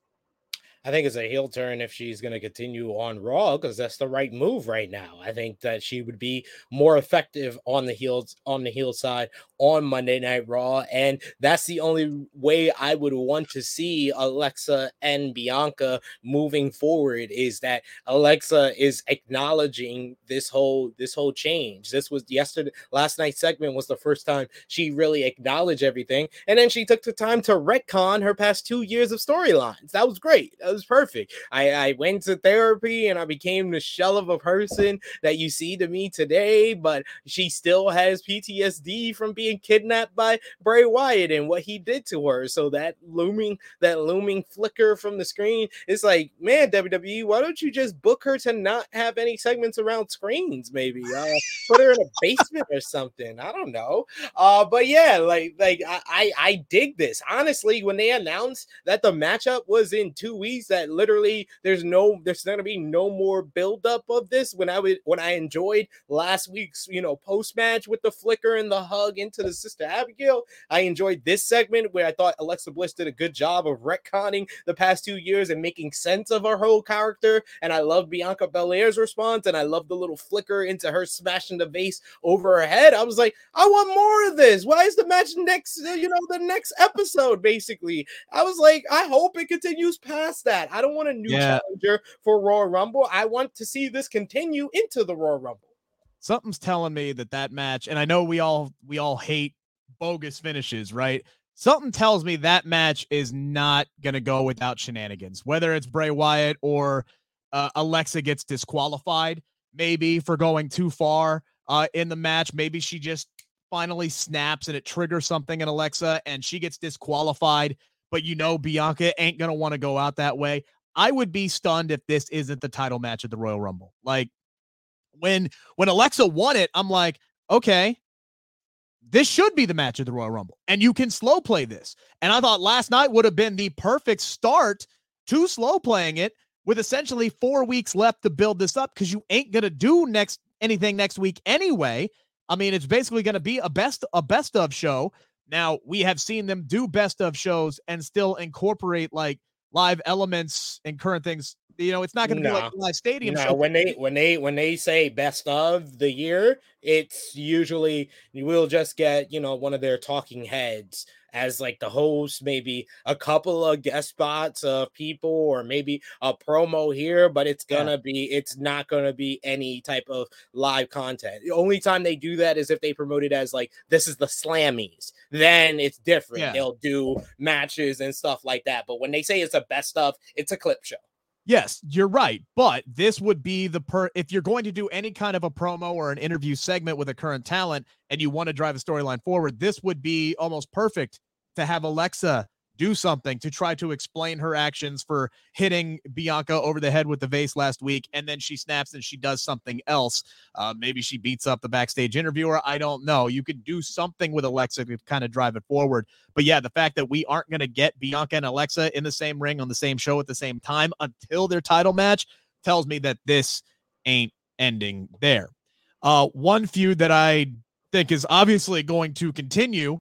I think it's a heel turn if she's going to continue on Raw because that's the right move right now. I think that she would be more effective on the heels on the heel side on Monday Night Raw, and that's the only way I would want to see Alexa and Bianca moving forward. Is that Alexa is acknowledging this whole this whole change. This was yesterday last night's segment was the first time she really acknowledged everything, and then she took the time to retcon her past two years of storylines. That was great. That was perfect. I, I went to therapy and I became the shell of a person that you see to me today, but she still has PTSD from being kidnapped by Bray Wyatt and what he did to her. So that looming, that looming flicker from the screen is like, man, WWE, why don't you just book her to not have any segments around screens? Maybe uh, put her in a basement or something. I don't know. Uh, but yeah, like like I, I I dig this honestly. When they announced that the matchup was in two weeks that literally there's no there's gonna be no more buildup of this. When I would when I enjoyed last week's you know post match with the flicker and the hug into the sister Abigail, I enjoyed this segment where I thought Alexa Bliss did a good job of retconning the past two years and making sense of her whole character. And I love Bianca Belair's response, and I love the little flicker into her smashing the vase over her head. I was like, I want more of this. Why is the match next? You know, the next episode basically. I was like, I hope it continues past that that. I don't want a new yeah. challenger for Royal Rumble. I want to see this continue into the Royal Rumble. Something's telling me that that match, and I know we all we all hate bogus finishes, right? Something tells me that match is not going to go without shenanigans. Whether it's Bray Wyatt or uh, Alexa gets disqualified, maybe for going too far uh, in the match. Maybe she just finally snaps and it triggers something in Alexa and she gets disqualified but you know Bianca ain't to want to go out that way. I would be stunned if this isn't the title match at the Royal Rumble. Like when when Alexa won it, I'm like, okay, this should be the match of the Royal Rumble. And you can slow play this. And I thought last night would have been the perfect start to slow playing it with essentially 4 weeks left to build this up cuz you ain't to do next anything next week anyway. I mean, it's basically to be a best a best of show now, we have seen them do best of shows and still incorporate like live elements and current things. You know, it's not going to no. be like a live stadium no, show. When they when they when they say best of the year, it's usually you will just get you know one of their talking heads as like the host, maybe a couple of guest spots of people, or maybe a promo here, but it's gonna yeah. be it's not gonna be any type of live content. The only time they do that is if they promote it as like this is the slammies, then it's different. Yeah. They'll do matches and stuff like that. But when they say it's a best of, it's a clip show. Yes, you're right. But this would be the per if you're going to do any kind of a promo or an interview segment with a current talent and you want to drive a storyline forward, this would be almost perfect to have Alexa do something to try to explain her actions for hitting Bianca over the head with the vase last week. And then she snaps and she does something else. Uh, maybe she beats up the backstage interviewer. I don't know. You could do something with Alexa to kind of drive it forward. But yeah, the fact that we aren't going to get Bianca and Alexa in the same ring on the same show at the same time until their title match tells me that this ain't ending there. Uh, one feud that I think is obviously going to continue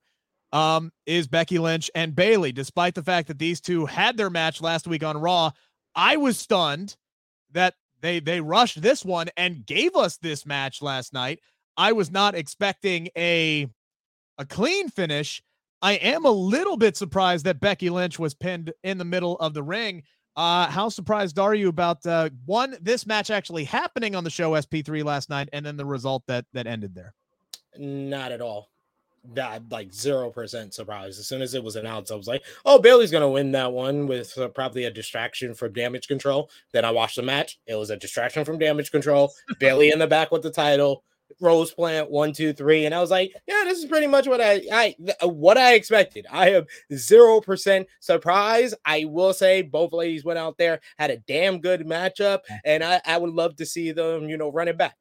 um, is Becky Lynch and Bayley. Despite the fact that these two had their match last week on Raw, I was stunned that they they rushed this one and gave us this match last night. I was not expecting a a clean finish, I am a little bit surprised that Becky Lynch was pinned in the middle of the ring. Uh, how surprised are you about uh, one this match actually happening on the show SP3 last night, and then the result that that ended there? Not at all. That like zero percent surprised. As soon as it was announced, I was like, "Oh, Bayley's gonna win that one with uh, probably a distraction from Damage Control." Then I watched the match. It was a distraction from Damage Control. Bayley in the back with the title. Rose Plant one, two, three, and I was like, "Yeah, this is pretty much what I, I, uh, what I expected." I have zero percent surprise. I will say both ladies went out there had a damn good matchup, and I, I would love to see them, you know, run it back.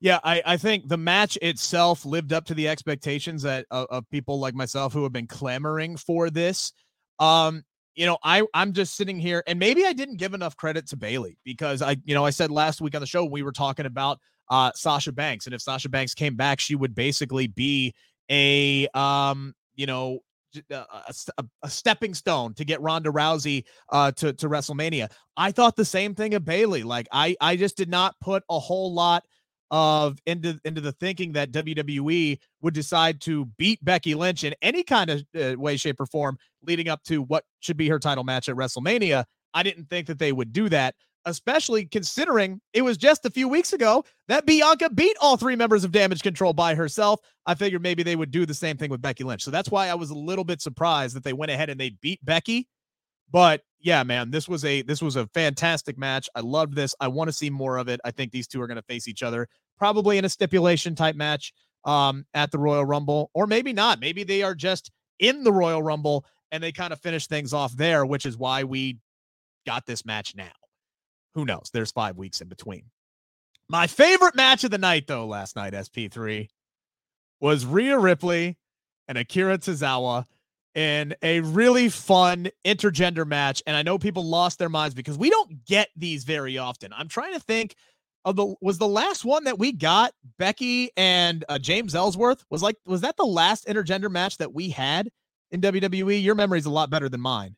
Yeah, I, I think the match itself lived up to the expectations that uh, of people like myself who have been clamoring for this. Um, you know, I I'm just sitting here, and maybe I didn't give enough credit to Bayley because I, you know, I said last week on the show we were talking about uh Sasha Banks, and if Sasha Banks came back, she would basically be a um, you know, uh, a, a, a, stepping stone to get Ronda Rousey uh, to to WrestleMania. I thought the same thing of Bayley. Like I I just did not put a whole lot of into into the thinking that WWE would decide to beat Becky Lynch in any kind of uh, way, shape, or form leading up to what should be her title match at WrestleMania. I didn't think that they would do that, especially considering it was just a few weeks ago that Bianca beat all three members of Damage Control by herself. I figured maybe they would do the same thing with Becky Lynch. So that's why I was a little bit surprised that they went ahead and they beat Becky. But yeah, man, this was a this was a fantastic match. I loved this. I want to see more of it. I think these two are going to face each other probably in a stipulation type match um, at the Royal Rumble, or maybe not. Maybe they are just in the Royal Rumble and they kind of finish things off there, which is why we got this match now. Who knows? There's five weeks in between. My favorite match of the night, though, last night, SP3, was Rhea Ripley and Akira Tozawa in a really fun intergender match. And I know people lost their minds because we don't get these very often. I'm trying to think of the was the last one that we got Becky and uh, James Ellsworth was like was that the last intergender match that we had in WWE? Your memory is a lot better than mine.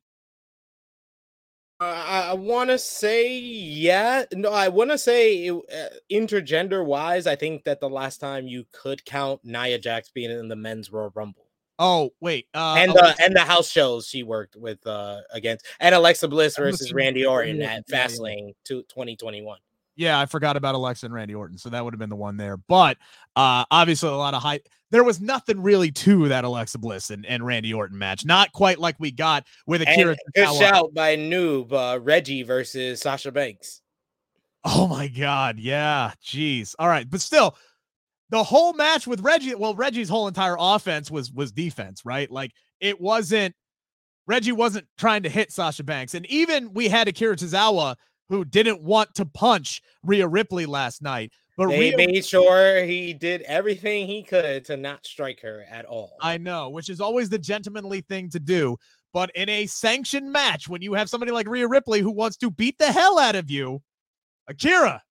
Uh, I, I want to say yeah. No, I want to say it, uh, intergender wise. I think that the last time you could count Nia Jax being in the men's Royal Rumble. Oh wait, uh, and the and the house shows she worked with uh against and Alexa Bliss versus Randy Orton at Fastlane yeah. to 2021. Yeah, I forgot about Alexa and Randy Orton, so that would have been the one there. But uh obviously a lot of hype. There was nothing really to that Alexa Bliss and, and Randy Orton match. Not quite like we got with Akira. And good shout by Noob uh, Reggie versus Sasha Banks. Oh my god, yeah, jeez. All right, but still, the whole match with Reggie, well, Reggie's whole entire offense was was defense, right? Like it wasn't Reggie wasn't trying to hit Sasha Banks. And even we had Akira Tozawa who didn't want to punch Rhea Ripley last night. But they Rhea, made sure he did everything he could to not strike her at all. I know, which is always the gentlemanly thing to do. But in a sanctioned match, when you have somebody like Rhea Ripley who wants to beat the hell out of you, Akira,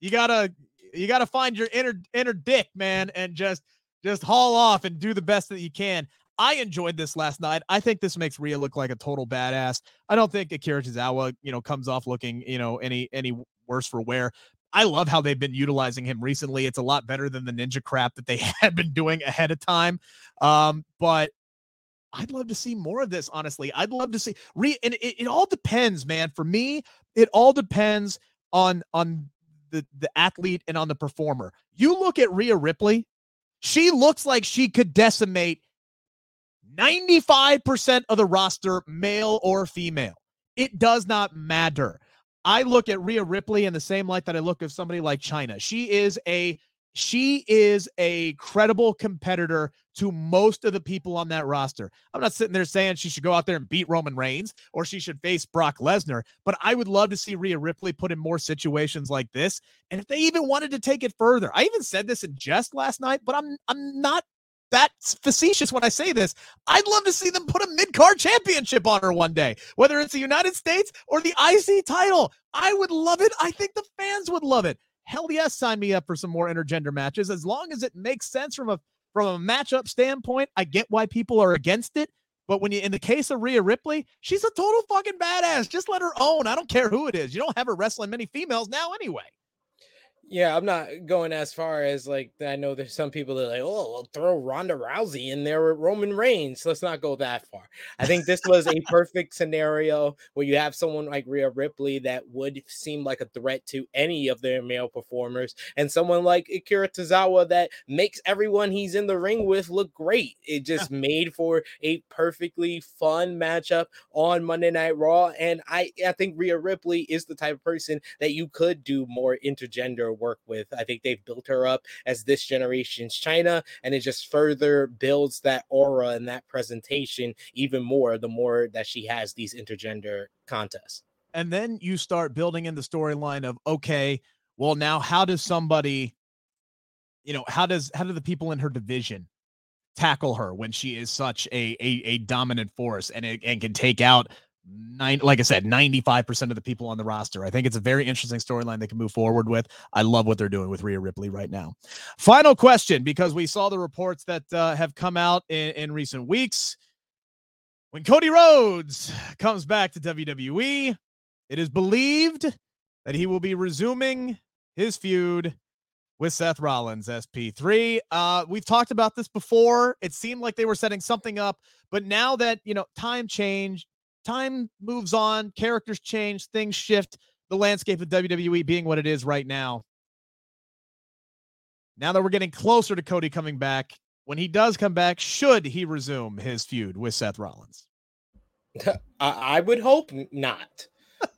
you gotta you got to find your inner inner dick, man, and just just haul off and do the best that you can. I enjoyed this last night. I think this makes Rhea look like a total badass. I don't think Akira Tozawa, you know, comes off looking, you know, any any worse for wear. I love how they've been utilizing him recently. It's a lot better than the ninja crap that they *laughs* had been doing ahead of time. Um, but I'd love to see more of this, honestly. I'd love to see re and it, it all depends, man. For me, it all depends on on the the athlete and on the performer. You look at Rhea Ripley, she looks like she could decimate 95% of the roster, male or female. It does not matter. I look at Rhea Ripley in the same light that I look at somebody like Chyna. She is a she is a credible competitor to most of the people on that roster. I'm not sitting there saying she should go out there and beat Roman Reigns or she should face Brock Lesnar, but I would love to see Rhea Ripley put in more situations like this. And if they even wanted to take it further, I even said this in jest last night, but I'm I'm not that facetious when I say this. I'd love to see them put a mid card championship on her one day, whether it's the United States or the IC title. I would love it. I think the fans would love it. Hell yes, sign me up for some more intergender matches as long as it makes sense from a from a matchup standpoint. I get why people are against it, but when you in the case of Rhea Ripley, she's a total fucking badass. Just let her own. I don't care who it is. You don't have her wrestling many females now anyway. Yeah, I'm not going as far as like I know there's some people that are like, oh, we'll throw Ronda Rousey in there with Roman Reigns. Let's not go that far. I think this was a perfect scenario where you have someone like Rhea Ripley that would seem like a threat to any of their male performers, and someone like Akira Tozawa that makes everyone he's in the ring with look great. It just made for a perfectly fun matchup on Monday Night Raw, and I I think Rhea Ripley is the type of person that you could do more intergender work with. I think they've built her up as this generation's Chyna, and it just further builds that aura and that presentation even more the more that she has these intergender contests. And then you start building in the storyline of okay, well, now how does somebody, you know, how does how do the people in her division tackle her when she is such a a, a dominant force and it, and can take out nine, like I said, 95% of the people on the roster. I think it's a very interesting storyline they can move forward with. I love what they're doing with Rhea Ripley right now. Final question, because we saw the reports that uh, have come out in, in recent weeks. When Cody Rhodes comes back to WWE, it is believed that he will be resuming his feud with Seth Rollins, SP3. Uh, we've talked about this before. It seemed like they were setting something up, but now that, you know, time changed, time moves on, characters change, things shift, the landscape of WWE being what it is right now. Now that we're getting closer to Cody coming back, when he does come back, should he resume his feud with Seth Rollins? *laughs* I would hope not.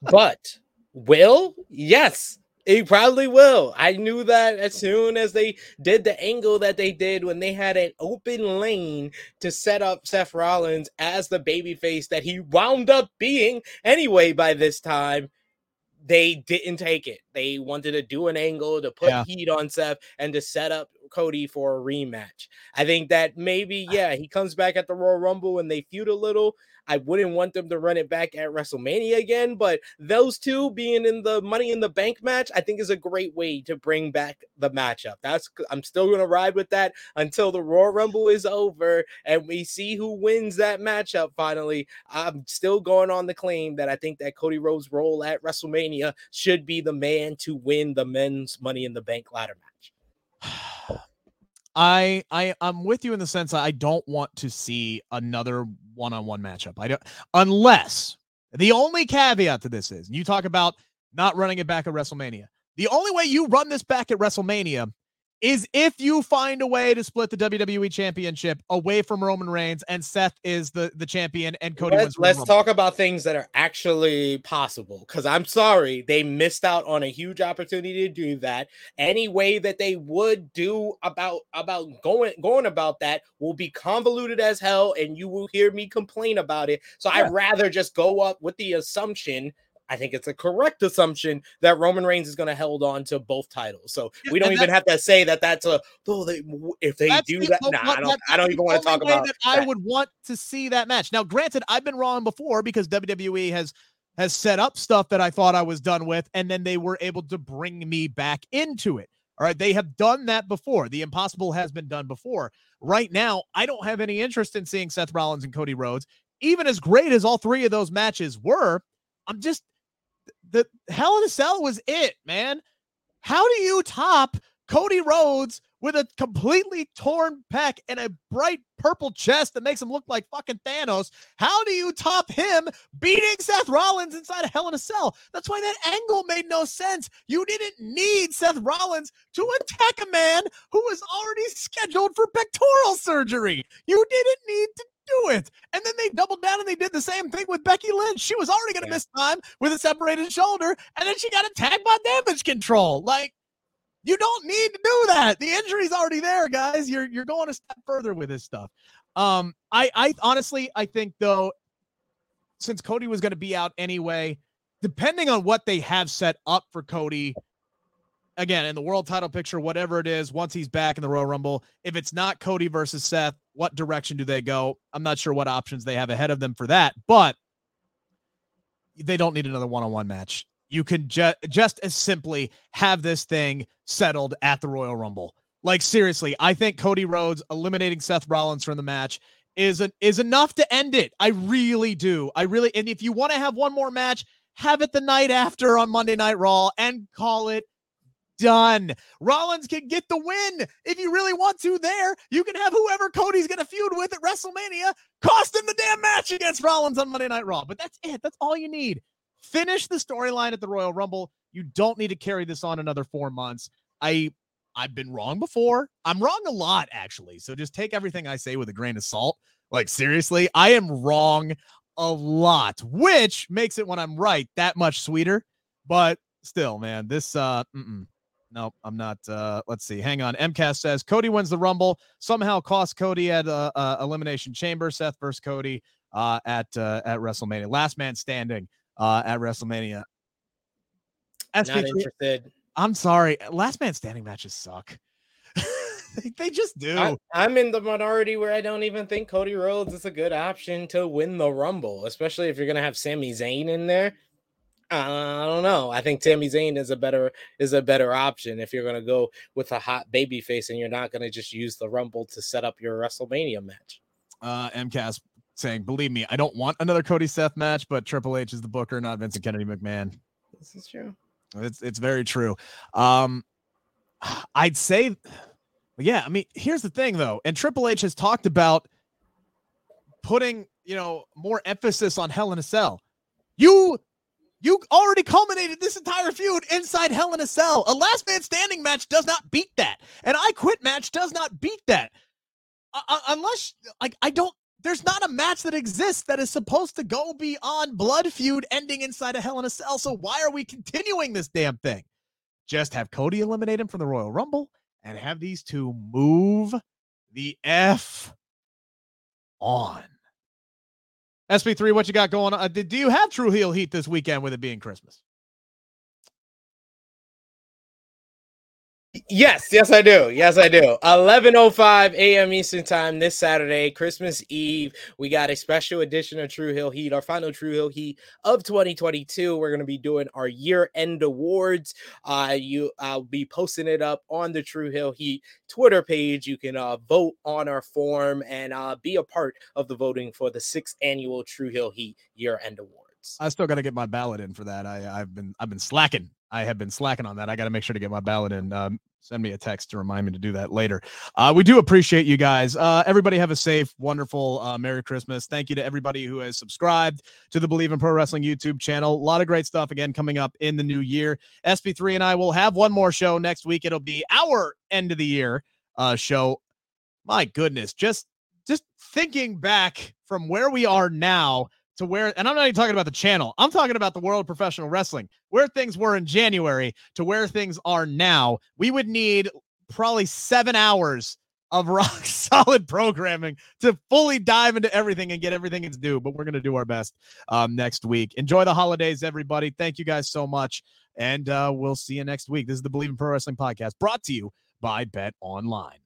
but will? Yes. He probably will. I knew that as soon as they did the angle that they did when they had an open lane to set up Seth Rollins as the babyface that he wound up being anyway by this time. They didn't take it. They wanted to do an angle to put yeah. heat on Seth and to set up Cody for a rematch. I think that maybe, yeah, he comes back at the Royal Rumble and they feud a little. I wouldn't want them to run it back at WrestleMania again, but those two being in the Money in the Bank match, I think is a great way to bring back the matchup. That's I'm still gonna ride with that until the Royal Rumble is over and we see who wins that matchup finally. I'm still going on the claim that I think that Cody Rhodes' role at WrestleMania should be the man to win the men's Money in the Bank ladder match. I I I'm with you in the sense that I don't want to see another one-on-one matchup. I don't unless the only caveat to this is you talk about not running it back at WrestleMania. The only way you run this back at WrestleMania is if you find a way to split the WWE championship away from Roman Reigns and Seth is the, the champion and Cody let's, Let's talk about things that are actually possible because I'm sorry they missed out on a huge opportunity to do that. Any way that they would do about about going going about that will be convoluted as hell and you will hear me complain about it. So yeah. I'd rather just go up with the assumption I think it's a correct assumption that Roman Reigns is going to hold on to both titles. So yeah, we don't even have to say that that's a oh they if they do the, that. Nah, I don't. I don't even want to talk about. That, that I would want to see that match. Now, granted, I've been wrong before because WWE has has set up stuff that I thought I was done with, and then they were able to bring me back into it. All right, they have done that before. The impossible has been done before. Right now, I don't have any interest in seeing Seth Rollins and Cody Rhodes. Even as great as all three of those matches were, I'm just the Hell in a Cell was it, man. How do you top Cody Rhodes with a completely torn pec and a bright purple chest that makes him look like fucking Thanos? How do you top him beating Seth Rollins inside a Hell in a Cell? That's why that angle made no sense. You didn't need Seth Rollins to attack a man who was already scheduled for pectoral surgery. You didn't need to do it. And then they doubled down and they did the same thing with Becky Lynch. She was already going to yeah. miss time with a separated shoulder, and then she got attacked by damage control. Like, you don't need to do that. The injury's already there, guys. You're you're going a step further with this stuff. Um, I I honestly I think though, since Cody was going to be out anyway, depending on what they have set up for Cody again in the world title picture, whatever it is, once he's back in the Royal Rumble, if it's not Cody versus Seth, what direction do they go? I'm not sure what options they have ahead of them for that, but they don't need another one-on-one match. You can ju- just as simply have this thing settled at the Royal Rumble. Like seriously, I think Cody Rhodes eliminating Seth Rollins from the match is a, is enough to end it. I really do. I really and if you want to have one more match, have it the night after on Monday Night Raw and call it done. Rollins can get the win if you really want to there. You can have whoever Cody's going to feud with at WrestleMania cost him the damn match against Rollins on Monday Night Raw. But that's it. That's all you need. Finish the storyline at the Royal Rumble. You don't need to carry this on another four months. I I've been wrong before. I'm wrong a lot, actually. So just take everything I say with a grain of salt. Like, seriously, I am wrong a lot, which makes it when I'm right that much sweeter. But still, man, this, uh, mm-mm. Nope, I'm not. Uh, let's see. Hang on. MCAS says Cody wins the Rumble, somehow cost Cody at uh, uh, Elimination Chamber, Seth versus Cody uh, at uh, at WrestleMania. Last man standing uh, at WrestleMania. Not interested. I'm sorry. Last man standing matches suck. *laughs* they just do. I, I'm in the minority where I don't even think Cody Rhodes is a good option to win the Rumble, especially if you're gonna have Sami Zayn in there. I don't know. I think Sami Zayn is a better is a better option if you're gonna go with a hot baby face and you're not gonna just use the Rumble to set up your WrestleMania match. Uh, MCAS saying, "Believe me, I don't want another Cody Seth match, but Triple H is the booker, not Vincent Kennedy McMahon." This is true. It's it's very true. Um, I'd say, yeah. I mean, here's the thing though, and Triple H has talked about putting you know more emphasis on Hell in a Cell. You you already culminated this entire feud inside Hell in a Cell. A last man standing match does not beat that. An I quit match does not beat that. Uh, unless like I don't there's not a match that exists that is supposed to go beyond blood feud ending inside a Hell in a Cell. So why are we continuing this damn thing? Just have Cody eliminate him from the Royal Rumble and have these two move the F on. SP3, what you got going on? Uh, do you have True Heel Heat this weekend with it being Christmas? Yes, yes, I do. Yes, I do. 11:05 a.m. Eastern Time this Saturday, Christmas Eve. We got a special edition of True Heel Heat, our final True Heel Heat of 2022. We're going to be doing our year-end awards. Uh, you, I'll be posting it up on the True Heel Heat Twitter page. You can uh, vote on our form and uh, be a part of the voting for the sixth annual True Heel Heat year-end awards. I still got to get my ballot in for that. I, I've been I've been slacking I have been slacking on that. I got to make sure to get my ballot in. Um, send me a text to remind me to do that later. Uh, we do appreciate you guys. Uh, everybody have a safe, wonderful uh, Merry Christmas. Thank you to everybody who has subscribed to the Bleav in Pro Wrestling YouTube channel. A lot of great stuff again coming up in the new year. SP3 and I will have one more show next week. It'll be our end of the year uh, show. My goodness, just just thinking back from where we are now to where, and I'm not even talking about the channel, I'm talking about the world of professional wrestling, where things were in January to where things are now. We would need probably seven hours of *laughs* rock solid programming to fully dive into everything and get everything it's due. But we're going to do our best um, next week. Enjoy the holidays, everybody. Thank you guys so much. And uh, we'll see you next week. This is the Bleav in Pro Wrestling podcast brought to you by BetOnline.